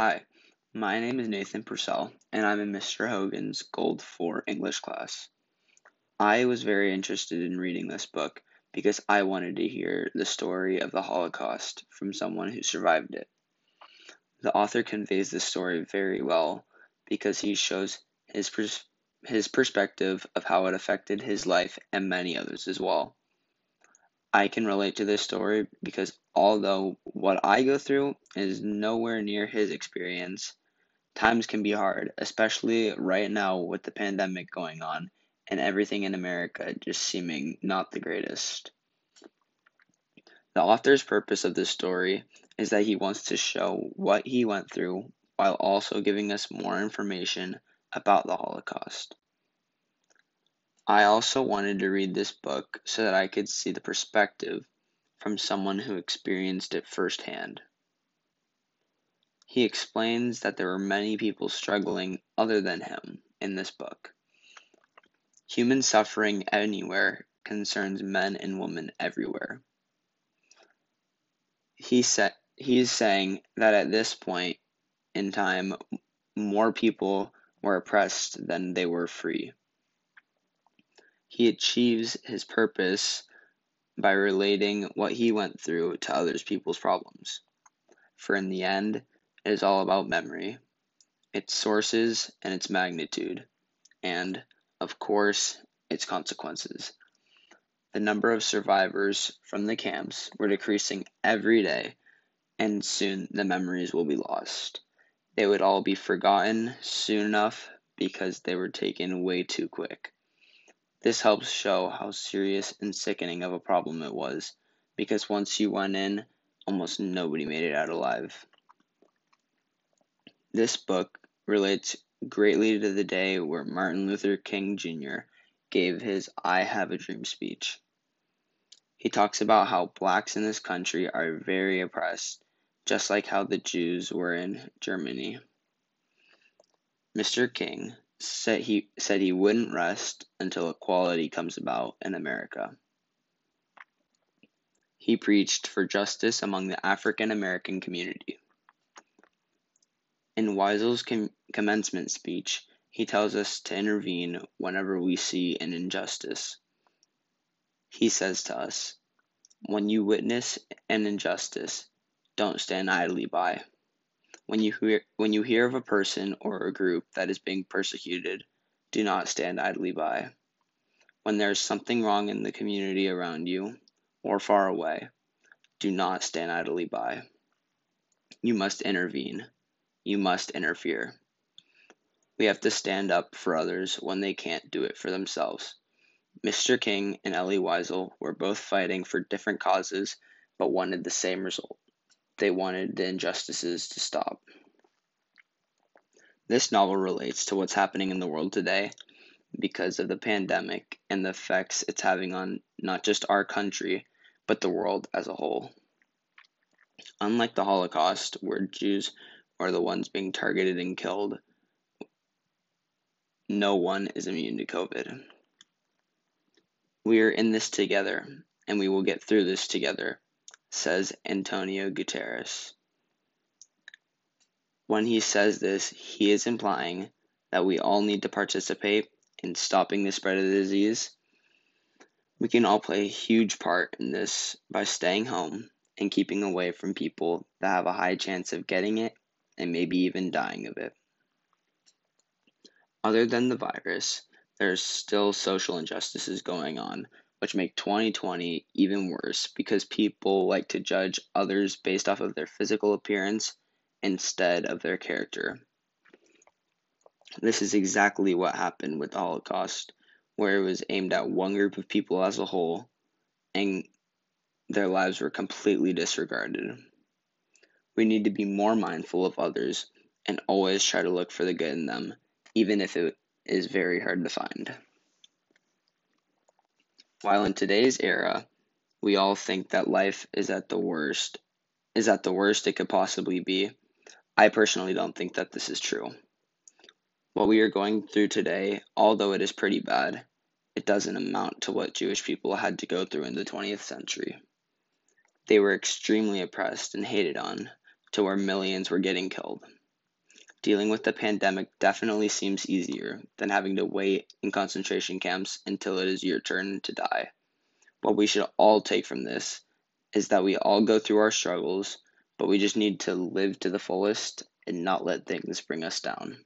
Hi, my name is Nathan Purcell, and I'm in Mr. Hogan's Gold 4 English class. I was very interested in reading this book because I wanted to hear the story of the Holocaust from someone who survived it. The author conveys the story very well because he shows his, pers- his perspective of how it affected his life and many others as well. I can relate to this story because although what I go through is nowhere near his experience, times can be hard, especially right now with the pandemic going on and everything in America just seeming not the greatest. The author's purpose of this story is that he wants to show what he went through while also giving us more information about the Holocaust. I also wanted to read this book so that I could see the perspective from someone who experienced it firsthand. He explains that there were many people struggling other than him in this book. Human suffering anywhere concerns men and women everywhere. He said he is saying that at this point in time more people were oppressed than they were free. He achieves his purpose by relating what he went through to others people's problems. For in the end, it is all about memory, its sources and its magnitude, and, of course, its consequences. The number of survivors from the camps were decreasing every day, and soon the memories will be lost. They would all be forgotten soon enough because they were taken way too quick. This helps show how serious and sickening of a problem it was, because once you went in, almost nobody made it out alive. This book relates greatly to the day where Martin Luther King Jr. gave his I Have a Dream speech. He talks about how blacks in this country are very oppressed, just like how the Jews were in Germany. Mr. King said he said he wouldn't rest until equality comes about in America. He preached for justice among the African American community. In Wiesel's com- commencement speech, he tells us to intervene whenever we see an injustice. He says to us, When you witness an injustice, don't stand idly by. When you hear when you hear of a person or a group that is being persecuted, do not stand idly by. When there is something wrong in the community around you or far away, do not stand idly by. You must intervene. You must interfere. We have to stand up for others when they can't do it for themselves. Mr. King and Elie Wiesel were both fighting for different causes but wanted the same result. They wanted the injustices to stop. This novel relates to what's happening in the world today because of the pandemic and the effects it's having on not just our country, but the world as a whole. Unlike the Holocaust, where Jews are the ones being targeted and killed, no one is immune to COVID. We are in this together, and we will get through this together says Antonio Guterres. When he says this, he is implying that we all need to participate in stopping the spread of the disease. We can all play a huge part in this by staying home and keeping away from people that have a high chance of getting it and maybe even dying of it. Other than the virus, there's still social injustices going on which make 2020 even worse because people like to judge others based off of their physical appearance instead of their character. This is exactly what happened with the Holocaust, where it was aimed at one group of people as a whole and their lives were completely disregarded. We need to be more mindful of others and always try to look for the good in them, even if it is very hard to find. While in today's era, we all think that life is at the worst, is at the worst it could possibly be, I personally don't think that this is true. What we are going through today, although it is pretty bad, it doesn't amount to what Jewish people had to go through in the 20th century. They were extremely oppressed and hated on, to where millions were getting killed. Dealing with the pandemic definitely seems easier than having to wait in concentration camps until it is your turn to die. What we should all take from this is that we all go through our struggles, but we just need to live to the fullest and not let things bring us down.